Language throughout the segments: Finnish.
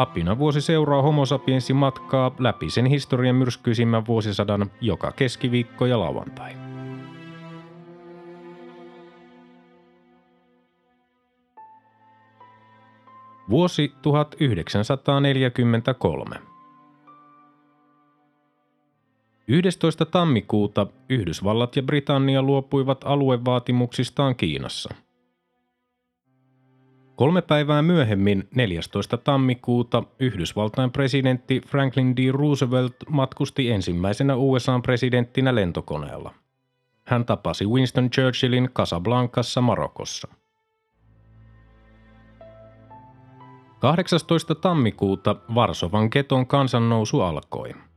Apina vuosi seuraa homo sapiensin matkaa läpi sen historian myrskyisimmän vuosisadan joka keskiviikko ja lauantai. Vuosi 1943. 11. tammikuuta Yhdysvallat ja Britannia luopuivat aluevaatimuksistaan Kiinassa – Kolme päivää myöhemmin, 14. tammikuuta, Yhdysvaltain presidentti Franklin D. Roosevelt matkusti ensimmäisenä USA-presidenttinä lentokoneella. Hän tapasi Winston Churchillin Casablancassa Marokossa. 18. tammikuuta Varsovan geton kansannousu alkoi –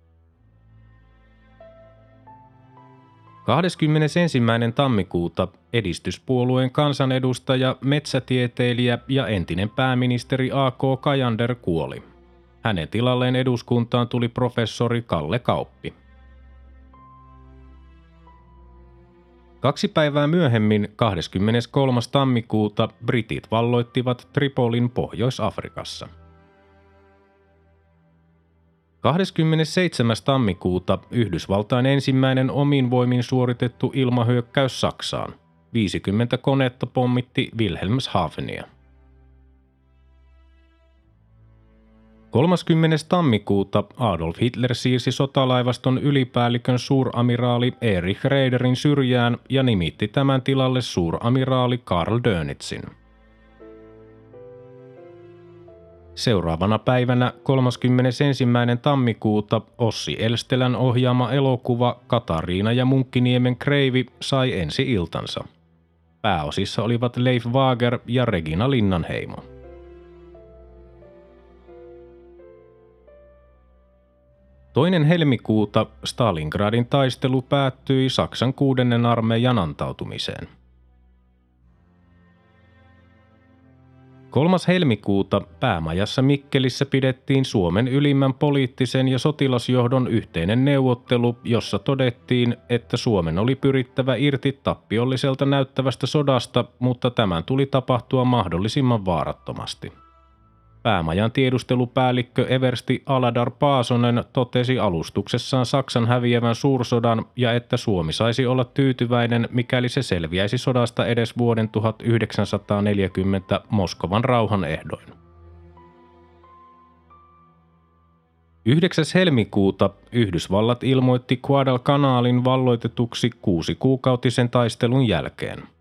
21. tammikuuta edistyspuolueen kansanedustaja, metsätieteilijä ja entinen pääministeri A.K. Kajander kuoli. Hänen tilalleen eduskuntaan tuli professori Kalle Kauppi. Kaksi päivää myöhemmin, 23. tammikuuta, britit valloittivat Tripolin Pohjois-Afrikassa – 27. tammikuuta Yhdysvaltain ensimmäinen omin voimin suoritettu ilmahyökkäys Saksaan. 50 konetta pommitti Wilhelmshavenia. 30. tammikuuta Adolf Hitler siirsi sotalaivaston ylipäällikön suuramiraali Erich Reiderin syrjään ja nimitti tämän tilalle suuramiraali Karl Dönitzin – Seuraavana päivänä 31. tammikuuta Ossi Elstelän ohjaama elokuva Katariina ja Munkkiniemen kreivi sai ensi iltansa. Pääosissa olivat Leif Wager ja Regina Linnanheimo. Toinen helmikuuta Stalingradin taistelu päättyi Saksan kuudennen armeijan antautumiseen – 3. helmikuuta päämajassa Mikkelissä pidettiin Suomen ylimmän poliittisen ja sotilasjohdon yhteinen neuvottelu, jossa todettiin, että Suomen oli pyrittävä irti tappiolliselta näyttävästä sodasta, mutta tämän tuli tapahtua mahdollisimman vaarattomasti. Päämajan tiedustelupäällikkö Eversti Aladar Paasonen totesi alustuksessaan Saksan häviävän suursodan ja että Suomi saisi olla tyytyväinen, mikäli se selviäisi sodasta edes vuoden 1940 Moskovan rauhan ehdoin. 9. helmikuuta Yhdysvallat ilmoitti Guadalcanalin valloitetuksi kuusi kuukautisen taistelun jälkeen –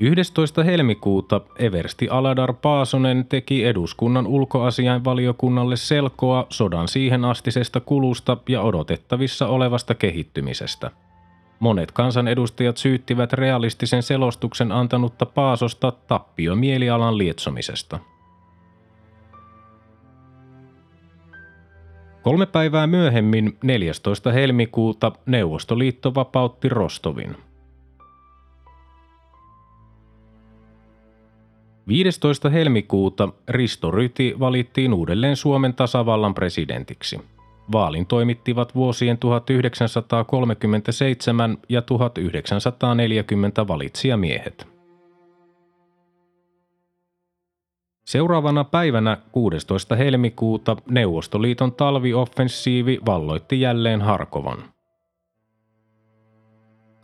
11. helmikuuta Eversti Aladar Paasonen teki eduskunnan ulkoasiainvaliokunnalle selkoa sodan siihen astisesta kulusta ja odotettavissa olevasta kehittymisestä. Monet kansanedustajat syyttivät realistisen selostuksen antanutta Paasosta tappiomielialan lietsomisesta. Kolme päivää myöhemmin, 14. helmikuuta, Neuvostoliitto vapautti Rostovin – 15. helmikuuta Risto Ryti valittiin uudelleen Suomen tasavallan presidentiksi. Vaalin toimittivat vuosien 1937 ja 1940 valitsijamiehet. Seuraavana päivänä 16. helmikuuta Neuvostoliiton talvioffensiivi valloitti jälleen Harkovan –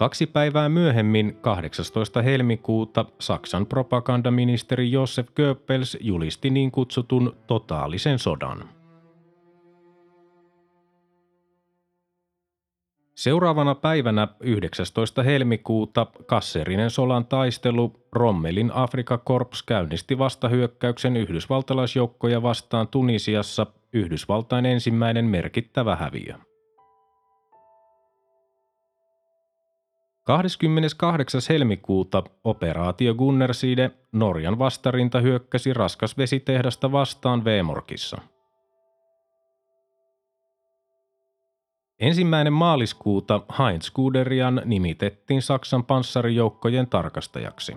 Kaksi päivää myöhemmin, 18. helmikuuta, Saksan propagandaministeri Josef Goebbels julisti niin kutsutun totaalisen sodan. Seuraavana päivänä 19. helmikuuta Kasserinen solan taistelu Rommelin Afrika Korps käynnisti vastahyökkäyksen yhdysvaltalaisjoukkoja vastaan Tunisiassa, Yhdysvaltain ensimmäinen merkittävä häviö. 28. helmikuuta operaatio Gunnerside Norjan vastarinta hyökkäsi raskasvesitehdasta vastaan Vemorkissa. Ensimmäinen maaliskuuta Heinz Guderian nimitettiin Saksan panssarijoukkojen tarkastajaksi.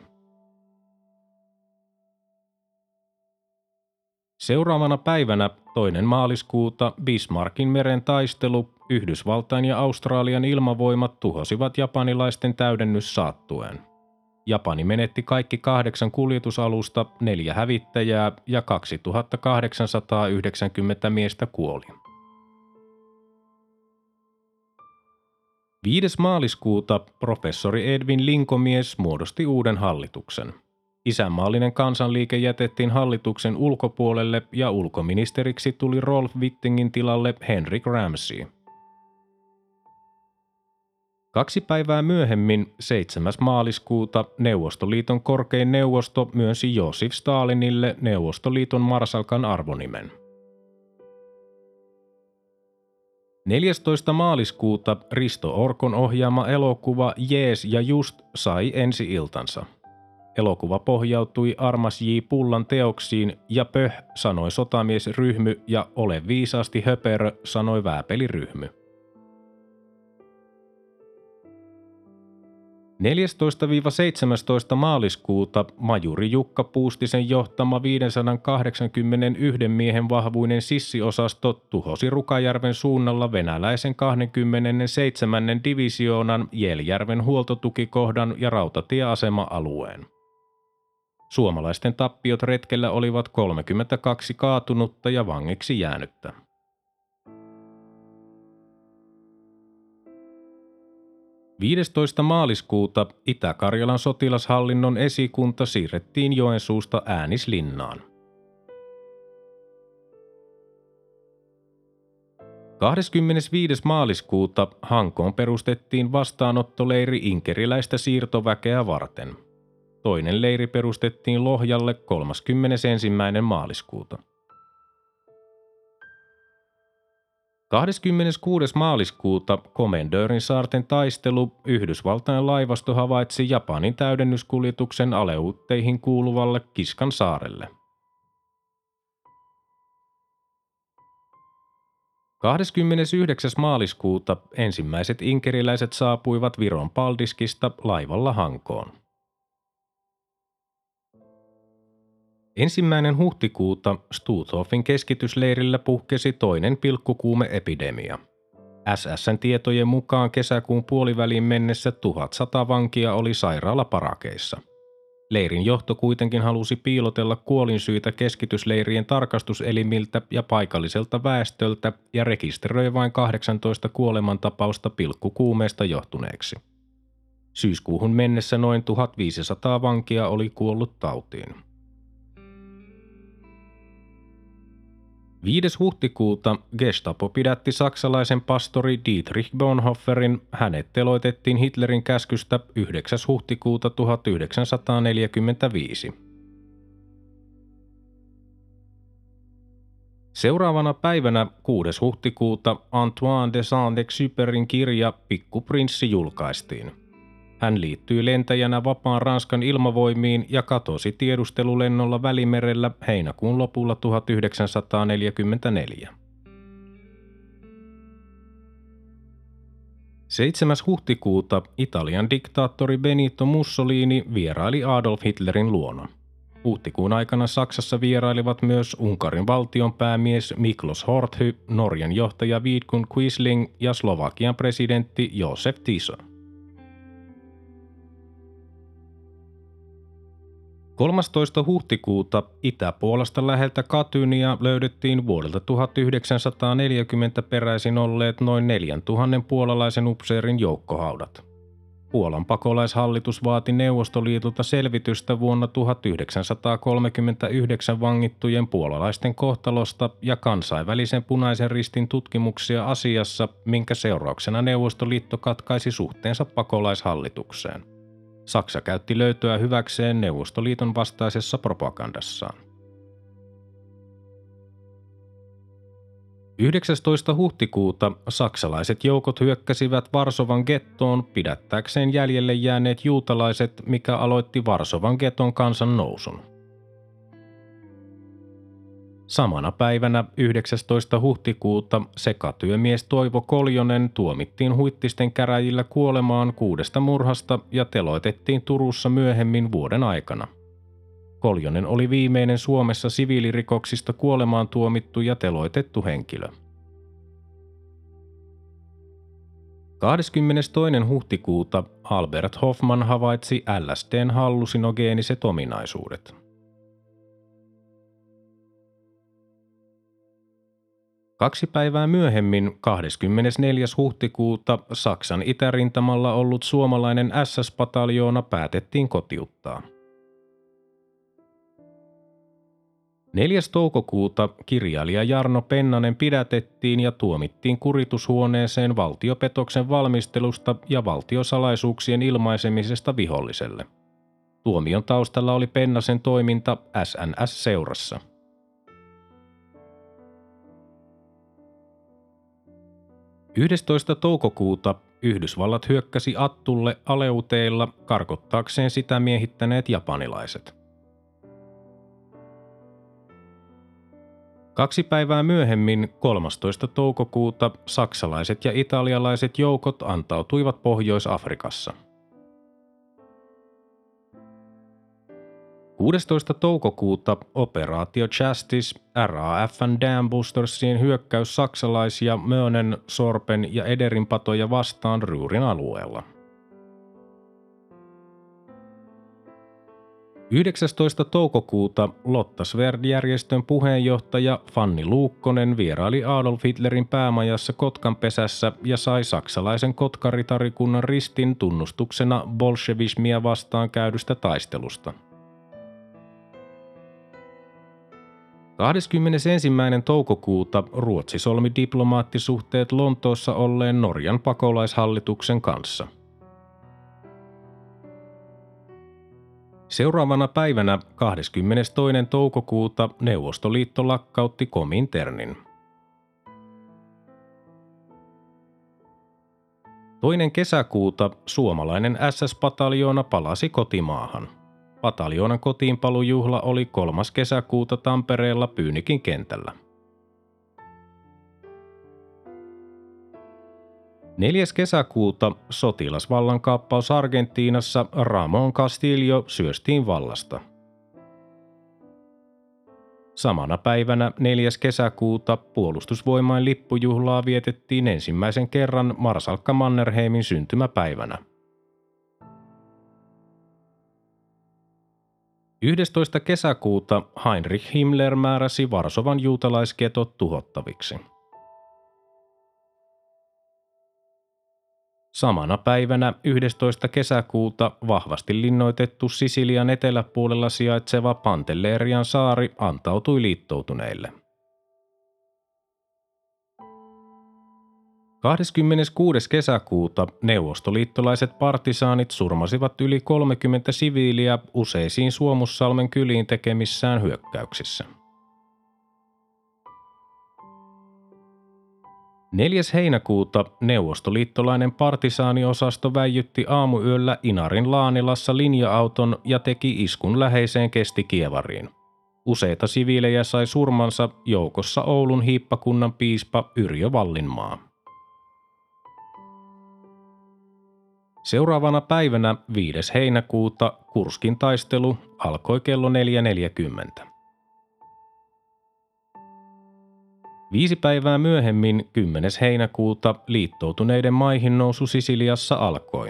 Seuraavana päivänä toinen maaliskuuta Bismarckin meren taistelu Yhdysvaltain ja Australian ilmavoimat tuhosivat japanilaisten täydennyssaattueen. Japani menetti kaikki kahdeksan kuljetusalusta, neljä hävittäjää ja 2890 miestä kuoli. 5. maaliskuuta professori Edwin Linkomies muodosti uuden hallituksen – Isänmaallinen kansanliike jätettiin hallituksen ulkopuolelle ja ulkoministeriksi tuli Rolf Wittingin tilalle Henrik Ramsey. Kaksi päivää myöhemmin, 7. maaliskuuta, Neuvostoliiton korkein neuvosto myönsi Josif Stalinille Neuvostoliiton marsalkan arvonimen. 14. maaliskuuta Risto Orkon ohjaama elokuva Jees ja Just sai ensi-iltansa – Elokuva pohjautui Armas J. Pullan teoksiin ja Pöh sanoi sotamiesryhmy ja Ole viisaasti höperö sanoi vääpeliryhmy. 14-17 maaliskuuta majuri Jukka Puustisen johtama 581 miehen vahvuinen sissiosasto tuhosi Rukajärven suunnalla venäläisen 27. divisioonan Jeljärven huoltotukikohdan ja rautatieasema-alueen. Suomalaisten tappiot retkellä olivat 32 kaatunutta ja vangiksi jäänyttä. Viidestoista maaliskuuta Itä-Karjalan sotilashallinnon esikunta siirrettiin Joensuusta Äänislinnaan. 25. maaliskuuta Hankoon perustettiin vastaanottoleiri inkeriläistä siirtoväkeä varten – Toinen leiri perustettiin Lohjalle 31. maaliskuuta. 26. maaliskuuta Komendörin saarten taistelu Yhdysvaltain laivasto havaitsi Japanin täydennyskuljetuksen aleutteihin kuuluvalle Kiskan saarelle. 29. maaliskuuta ensimmäiset inkeriläiset saapuivat Viron Paldiskista laivalla Hankoon. Ensimmäinen huhtikuuta Stuthoffin keskitysleirillä puhkesi toinen pilkkukuumeepidemia. SSN tietojen mukaan kesäkuun puoliväliin mennessä 1100 vankia oli sairaalaparakeissa. Leirin johto kuitenkin halusi piilotella kuolinsyitä keskitysleirien tarkastuselimiltä ja paikalliselta väestöltä ja rekisteröi vain 18 kuolemantapausta pilkkukuumeesta johtuneeksi. Syyskuuhun mennessä noin 1500 vankia oli kuollut tautiin. 5. huhtikuuta Gestapo pidätti saksalaisen pastori Dietrich Bonhoefferin. Hänet teloitettiin Hitlerin käskystä 9. huhtikuuta 1945. Seuraavana päivänä 6. huhtikuuta Antoine de Saint-Exupérin kirja Pikkuprinssi julkaistiin – hän liittyi lentäjänä vapaan Ranskan ilmavoimiin ja katosi tiedustelulennolla Välimerellä heinäkuun lopulla 1944. 7. huhtikuuta Italian diktaattori Benito Mussolini vieraili Adolf Hitlerin luona. Huhtikuun aikana Saksassa vierailivat myös Unkarin valtionpäämies Miklos Horthy, Norjan johtaja Vidkun Quisling ja Slovakian presidentti Josef Tiso. 13. huhtikuuta Itäpuolasta läheltä Katynia löydettiin vuodelta 1940 peräisin olleet noin 4000 puolalaisen upseerin joukkohaudat. Puolan pakolaishallitus vaati Neuvostoliitolta selvitystä vuonna 1939 vangittujen puolalaisten kohtalosta ja kansainvälisen punaisen ristin tutkimuksia asiassa, minkä seurauksena Neuvostoliitto katkaisi suhteensa pakolaishallitukseen. Saksa käytti löytöä hyväkseen Neuvostoliiton vastaisessa propagandassaan. 19. huhtikuuta saksalaiset joukot hyökkäsivät Varsovan gettoon pidättääkseen jäljelle jääneet juutalaiset, mikä aloitti Varsovan geton kansan nousun. Samana päivänä 19. huhtikuuta sekatyömies Toivo Koljonen tuomittiin huittisten käräjillä kuolemaan kuudesta murhasta ja teloitettiin Turussa myöhemmin vuoden aikana. Koljonen oli viimeinen Suomessa siviilirikoksista kuolemaan tuomittu ja teloitettu henkilö. 22. huhtikuuta Albert Hoffman havaitsi LSDn hallusinogeeniset ominaisuudet. Kaksi päivää myöhemmin, 24. huhtikuuta, Saksan itärintamalla ollut suomalainen SS-pataljoona päätettiin kotiuttaa – 4. toukokuuta kirjailija Jarno Pennanen pidätettiin ja tuomittiin kuritushuoneeseen valtiopetoksen valmistelusta ja valtiosalaisuuksien ilmaisemisesta viholliselle. Tuomion taustalla oli Pennasen toiminta SNS-seurassa. Yhdestoista toukokuuta Yhdysvallat hyökkäsi Attulle aleuteilla karkottaakseen sitä miehittäneet japanilaiset – Kaksi päivää myöhemmin, 13. toukokuuta, saksalaiset ja italialaiset joukot antautuivat Pohjois-Afrikassa. 16. toukokuuta operaatio Justice RAFn Dam Boostersien hyökkäys saksalaisia Mönen, Sorpen ja Ederin patoja vastaan Ryyrin alueella – 19. toukokuuta Lotta Sverd-järjestön puheenjohtaja Fanni Luukkonen vieraili Adolf Hitlerin päämajassa Kotkan pesässä ja sai saksalaisen kotkaritarikunnan ristin tunnustuksena bolshevismia vastaan käydystä taistelusta. 21. toukokuuta Ruotsi solmi diplomaattisuhteet Lontoossa olleen Norjan pakolaishallituksen kanssa – Seuraavana päivänä 22. toukokuuta Neuvostoliitto lakkautti Kominternin. Toinen kesäkuuta suomalainen SS-pataljoona palasi kotimaahan. Pataljoonan kotiinpalujuhla oli 3. kesäkuuta Tampereella Pyynikin kentällä. 4. kesäkuuta sotilasvallankaappaus Argentiinassa Ramon Castillo syöstiin vallasta. Samana päivänä 4. kesäkuuta puolustusvoimain lippujuhlaa vietettiin ensimmäisen kerran Marsalkka Mannerheimin syntymäpäivänä. 11. kesäkuuta Heinrich Himmler määräsi Varsovan juutalaisketot tuhottaviksi. Samana päivänä 11. kesäkuuta vahvasti linnoitettu Sisilian eteläpuolella sijaitseva Pantellerian saari antautui liittoutuneille. 26. kesäkuuta neuvostoliittolaiset partisaanit surmasivat yli 30 siviiliä useisiin Suomussalmen kyliin tekemissään hyökkäyksissä. 4. heinäkuuta neuvostoliittolainen partisaaniosasto väijytti aamuyöllä Inarin Laanilassa linja-auton ja teki iskun läheiseen Kievariin. Useita siviilejä sai surmansa joukossa Oulun hiippakunnan piispa Yrjö Vallinmaa. Seuraavana päivänä 5. heinäkuuta Kurskin taistelu alkoi kello 4.40. Viisi päivää myöhemmin, 10. heinäkuuta, liittoutuneiden maihin nousu Sisiliassa alkoi.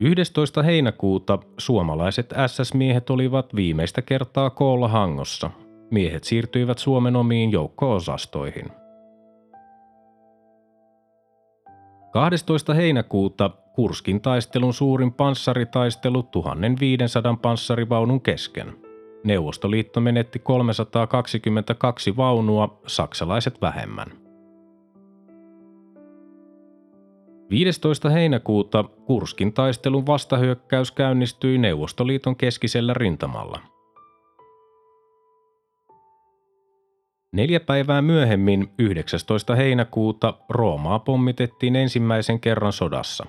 11. heinäkuuta suomalaiset SS-miehet olivat viimeistä kertaa koolla Hangossa. Miehet siirtyivät Suomen omiin joukko-osastoihin. 12. heinäkuuta Kurskin taistelun suurin panssaritaistelu 1500 panssarivaunun kesken – Neuvostoliitto menetti 322 vaunua, saksalaiset vähemmän. 15. heinäkuuta Kurskin taistelun vastahyökkäys käynnistyi Neuvostoliiton keskisellä rintamalla. Neljä päivää myöhemmin, 19. heinäkuuta, Roomaa pommitettiin ensimmäisen kerran sodassa.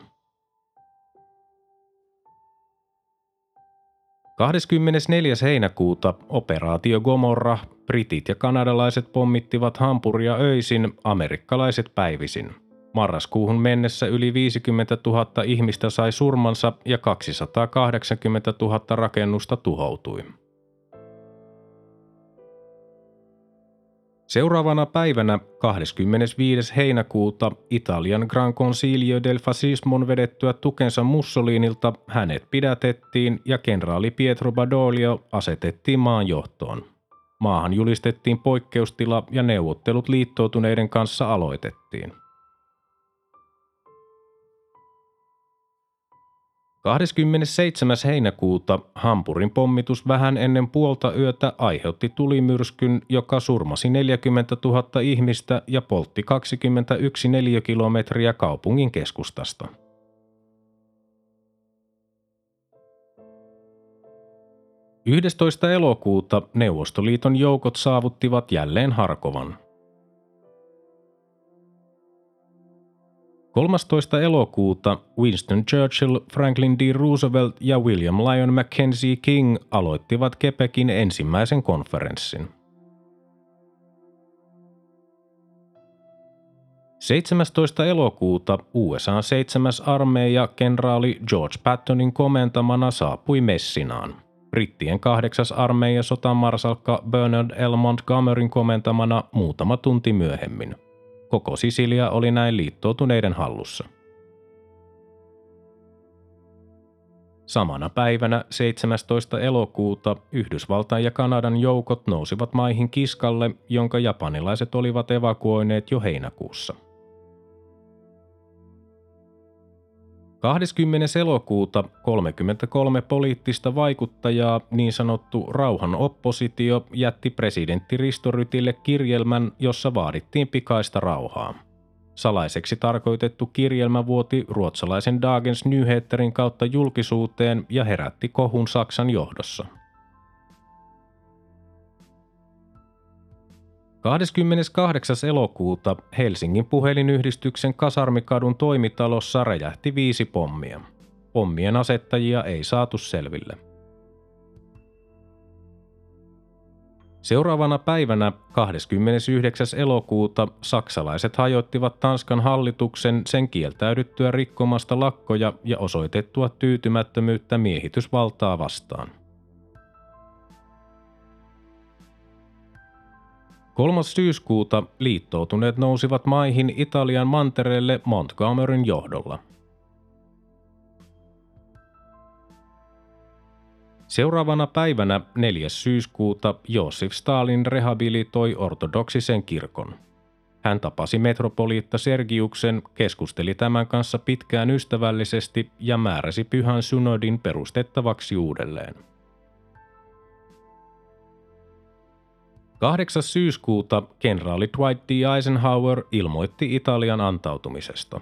24. heinäkuuta operaatio Gomorra, britit ja kanadalaiset pommittivat Hampuria öisin, amerikkalaiset päivisin. Marraskuuhun mennessä yli 50 000 ihmistä sai surmansa ja 280 000 rakennusta tuhoutui. Seuraavana päivänä 25. heinäkuuta Italian Gran Consiglio del Fascismon vedettyä tukensa Mussolinilta hänet pidätettiin ja kenraali Pietro Badoglio asetettiin maan johtoon. Maahan julistettiin poikkeustila ja neuvottelut liittoutuneiden kanssa aloitettiin. 27. heinäkuuta Hampurin pommitus vähän ennen puolta yötä aiheutti tulimyrskyn, joka surmasi 40 000 ihmistä ja poltti 21 neliökilometriä kaupungin keskustasta. Yhdestoista elokuuta Neuvostoliiton joukot saavuttivat jälleen Harkovan – 13. elokuuta Winston Churchill, Franklin D. Roosevelt ja William Lyon Mackenzie King aloittivat Kepekin ensimmäisen konferenssin. 17. elokuuta USA 7. armeija kenraali George Pattonin komentamana saapui Messinaan. Brittien kahdeksas armeija sotamarsalkka Bernard L. Montgomeryn komentamana muutama tunti myöhemmin – Koko Sisilia oli näin liittoutuneiden hallussa. Samana päivänä 17. elokuuta Yhdysvaltain ja Kanadan joukot nousivat maihin kiskalle, jonka japanilaiset olivat evakuoineet jo heinäkuussa – 20. elokuuta 33 poliittista vaikuttajaa, niin sanottu rauhan oppositio, jätti presidentti Risto Rytille kirjelmän, jossa vaadittiin pikaista rauhaa. Salaiseksi tarkoitettu kirjelmä vuoti ruotsalaisen Dagens Nyheterin kautta julkisuuteen ja herätti kohun Saksan johdossa – 28. elokuuta Helsingin puhelinyhdistyksen Kasarmikadun toimitalossa räjähti viisi pommia. Pommien asettajia ei saatu selville. Seuraavana päivänä 29. elokuuta saksalaiset hajoittivat Tanskan hallituksen sen kieltäydyttyä rikkomasta lakkoja ja osoitettua tyytymättömyyttä miehitysvaltaa vastaan. 3. syyskuuta liittoutuneet nousivat maihin Italian mantereelle Montgomeryn johdolla. Seuraavana päivänä 4. syyskuuta Josif Stalin rehabilitoi ortodoksisen kirkon. Hän tapasi metropoliitta Sergiuksen, keskusteli tämän kanssa pitkään ystävällisesti ja määräsi pyhän synodin perustettavaksi uudelleen. 8. syyskuuta kenraali Dwight D. Eisenhower ilmoitti Italian antautumisesta.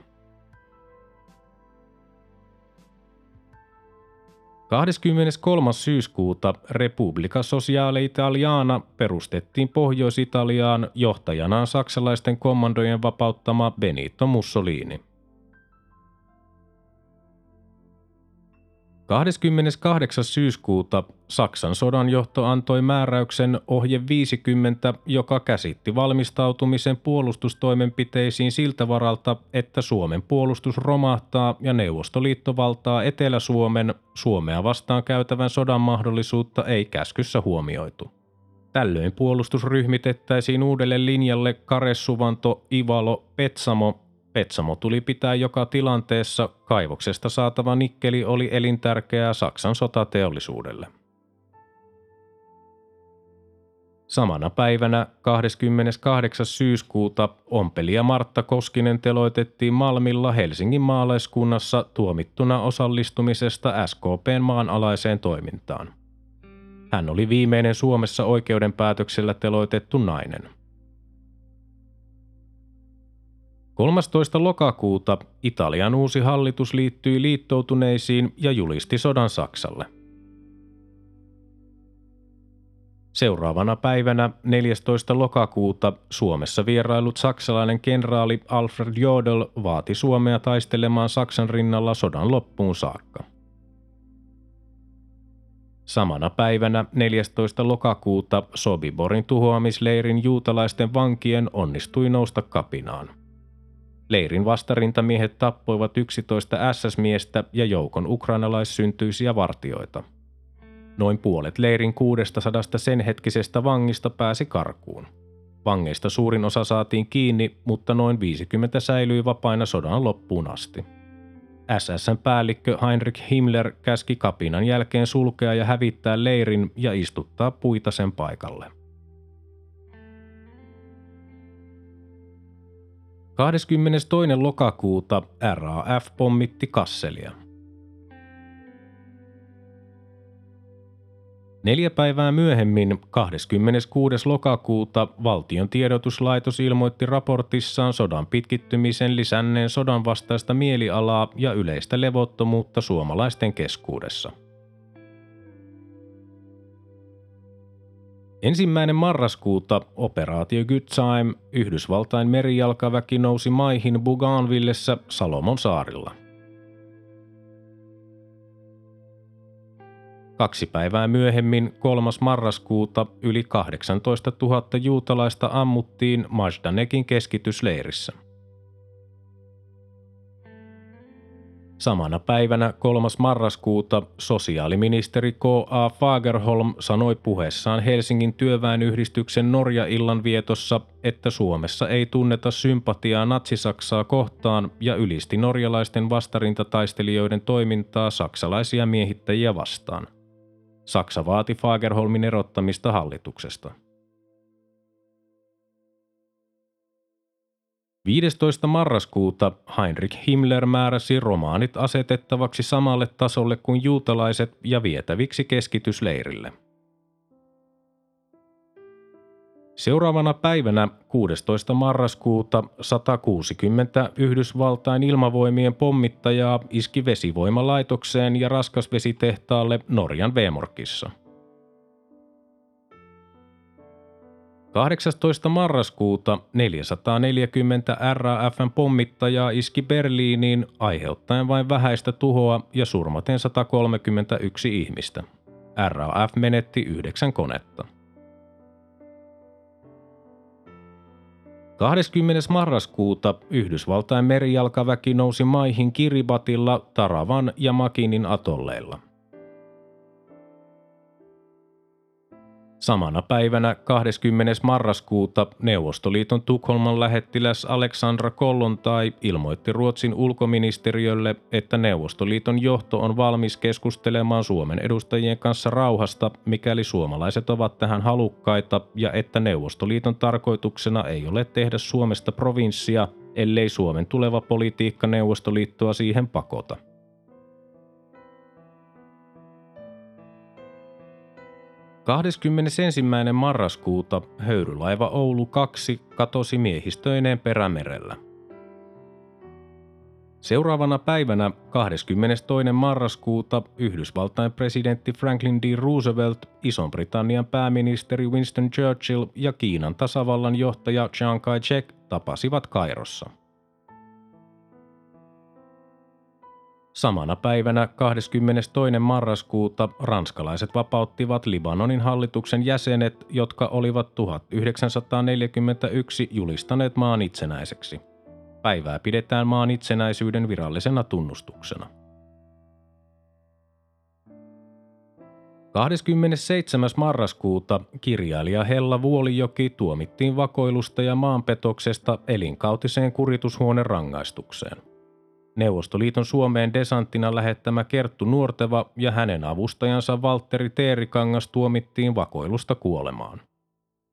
23. syyskuuta Repubblica Sociale Italiana perustettiin Pohjois-Italiaan johtajanaan saksalaisten kommandojen vapauttama Benito Mussolini. 28. syyskuuta Saksan sodanjohto antoi määräyksen ohje 50, joka käsitti valmistautumisen puolustustoimenpiteisiin siltä varalta, että Suomen puolustus romahtaa ja Neuvostoliitto valtaa Etelä-Suomen, Suomea vastaan käytävän sodan mahdollisuutta ei käskyssä huomioitu. Tällöin puolustus ryhmitettäisiin uudelle linjalle Karessuvanto, Ivalo, Petsamo Petsamo tuli pitää joka tilanteessa, kaivoksesta saatava nikkeli oli elintärkeää Saksan sotateollisuudelle. Samana päivänä 28. syyskuuta Ompeli ja Martta Koskinen teloitettiin Malmilla Helsingin maalaiskunnassa tuomittuna osallistumisesta SKPn maanalaiseen toimintaan. Hän oli viimeinen Suomessa oikeudenpäätöksellä teloitettu nainen – 13. lokakuuta Italian uusi hallitus liittyi liittoutuneisiin ja julisti sodan Saksalle. Seuraavana päivänä 14. lokakuuta Suomessa vierailut saksalainen kenraali Alfred Jodl vaati Suomea taistelemaan Saksan rinnalla sodan loppuun saakka. Samana päivänä 14. lokakuuta Sobiborin tuhoamisleirin juutalaisten vankien onnistui nousta kapinaan. Leirin vastarintamiehet tappoivat 11 SS-miestä ja joukon ukrainalaissyntyisiä vartioita. Noin puolet leirin 600 sen hetkisestä vangista pääsi karkuun. Vangeista suurin osa saatiin kiinni, mutta noin 50 säilyi vapaina sodan loppuun asti. SSn päällikkö Heinrich Himmler käski kapinan jälkeen sulkea ja hävittää leirin ja istuttaa puita sen paikalle. 22. lokakuuta RAF pommitti Kasselia. Neljä päivää myöhemmin, 26. lokakuuta, valtion tiedotuslaitos ilmoitti raportissaan sodan pitkittymisen lisänneen sodan vastaista mielialaa ja yleistä levottomuutta suomalaisten keskuudessa. Ensimmäinen marraskuuta operaatio Good Time Yhdysvaltain merijalkaväki nousi maihin Bougainvillessä Salomon saarilla – Kaksi päivää myöhemmin, 3. marraskuuta, yli 18 000 juutalaista ammuttiin Majdanekin keskitysleirissä. Samana päivänä 3. marraskuuta sosiaaliministeri K.A. Fagerholm sanoi puheessaan Helsingin työväenyhdistyksen Norja-illan vietossa, että Suomessa ei tunneta sympatiaa natsisaksaa kohtaan ja ylisti norjalaisten vastarintataistelijoiden toimintaa saksalaisia miehittäjiä vastaan – Saksa vaati Fagerholmin erottamista hallituksesta. 15. marraskuuta Heinrich Himmler määräsi romaanit asetettavaksi samalle tasolle kuin juutalaiset ja vietäviksi keskitysleirille – Seuraavana päivänä 16. marraskuuta 160 Yhdysvaltain ilmavoimien pommittajaa iski vesivoimalaitokseen ja raskasvesitehtaalle Norjan Vemorkissa. 18. marraskuuta 440 RAFn pommittajaa iski Berliiniin aiheuttaen vain vähäistä tuhoa ja surmaten 131 ihmistä. RAF menetti yhdeksän konetta. 20. marraskuuta Yhdysvaltain merijalkaväki nousi maihin Kiribatilla, Taravan ja Makinin atolleilla. Samana päivänä 20. marraskuuta Neuvostoliiton Tukholman lähettiläs Aleksandra Kollontai ilmoitti Ruotsin ulkoministeriölle, että Neuvostoliiton johto on valmis keskustelemaan Suomen edustajien kanssa rauhasta, mikäli suomalaiset ovat tähän halukkaita, ja että Neuvostoliiton tarkoituksena ei ole tehdä Suomesta provinssia, ellei Suomen tuleva politiikka Neuvostoliittoa siihen pakota. 21. marraskuuta höyrylaiva Oulu 2 katosi miehistöineen perämerellä. Seuraavana päivänä 22. marraskuuta Yhdysvaltain presidentti Franklin D. Roosevelt, Ison-Britannian pääministeri Winston Churchill ja Kiinan tasavallan johtaja Chiang Kai-shek tapasivat Kairossa. Samana päivänä 22. marraskuuta ranskalaiset vapauttivat Libanonin hallituksen jäsenet, jotka olivat 1941 julistaneet maan itsenäiseksi. Päivää pidetään maan itsenäisyyden virallisena tunnustuksena. 27. marraskuuta kirjailija Hella Vuolijoki tuomittiin vakoilusta ja maanpetoksesta elinkautiseen kuritushuoneen rangaistukseen. Neuvostoliiton Suomeen desanttina lähettämä Kerttu Nuorteva ja hänen avustajansa Valtteri Teerikangas tuomittiin vakoilusta kuolemaan.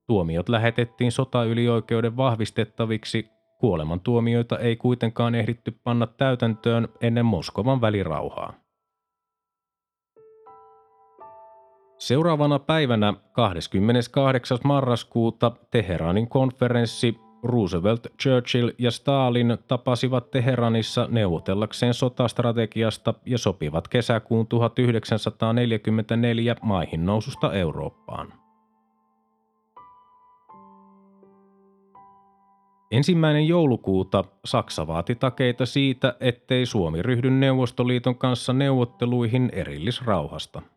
Tuomiot lähetettiin sotaylioikeuden vahvistettaviksi, kuolemantuomioita ei kuitenkaan ehditty panna täytäntöön ennen Moskovan välirauhaa. Seuraavana päivänä 28. marraskuuta Teheranin konferenssi Roosevelt, Churchill ja Stalin tapasivat Teheranissa neuvotellakseen sotastrategiasta ja sopivat kesäkuun 1944 maihin noususta Eurooppaan. Ensimmäinen joulukuuta Saksa vaati takeita siitä, ettei Suomi ryhdy Neuvostoliiton kanssa neuvotteluihin erillisrauhasta –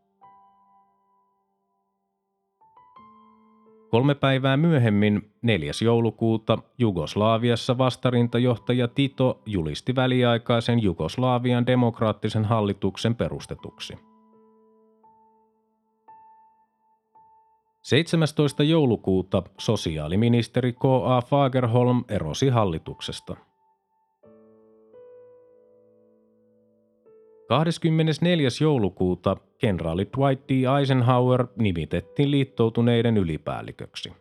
Kolme päivää myöhemmin, 4. joulukuuta, Jugoslaaviassa vastarintajohtaja Tito julisti väliaikaisen Jugoslaavian demokraattisen hallituksen perustetuksi. 17. joulukuuta sosiaaliministeri K.A. Fagerholm erosi hallituksesta. 24. joulukuuta kenraali Dwight D. Eisenhower nimitettiin liittoutuneiden ylipäälliköksi.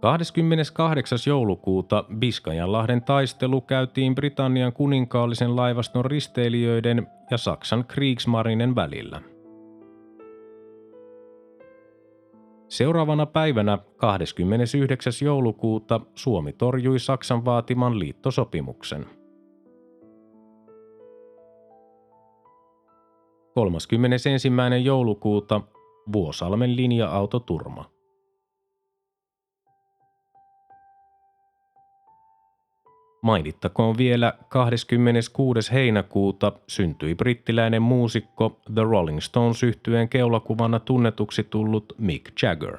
28. joulukuuta Biskajanlahden taistelu käytiin Britannian kuninkaallisen laivaston risteilijöiden ja Saksan Kriegsmarinen välillä – Seuraavana päivänä 29. joulukuuta Suomi torjui Saksan vaatiman liittosopimuksen. 31. joulukuuta Vuosalmen linja-autoturma. Mainittakoon vielä 26. heinäkuuta syntyi brittiläinen muusikko The Rolling Stones yhtyeen keulakuvana tunnetuksi tullut Mick Jagger.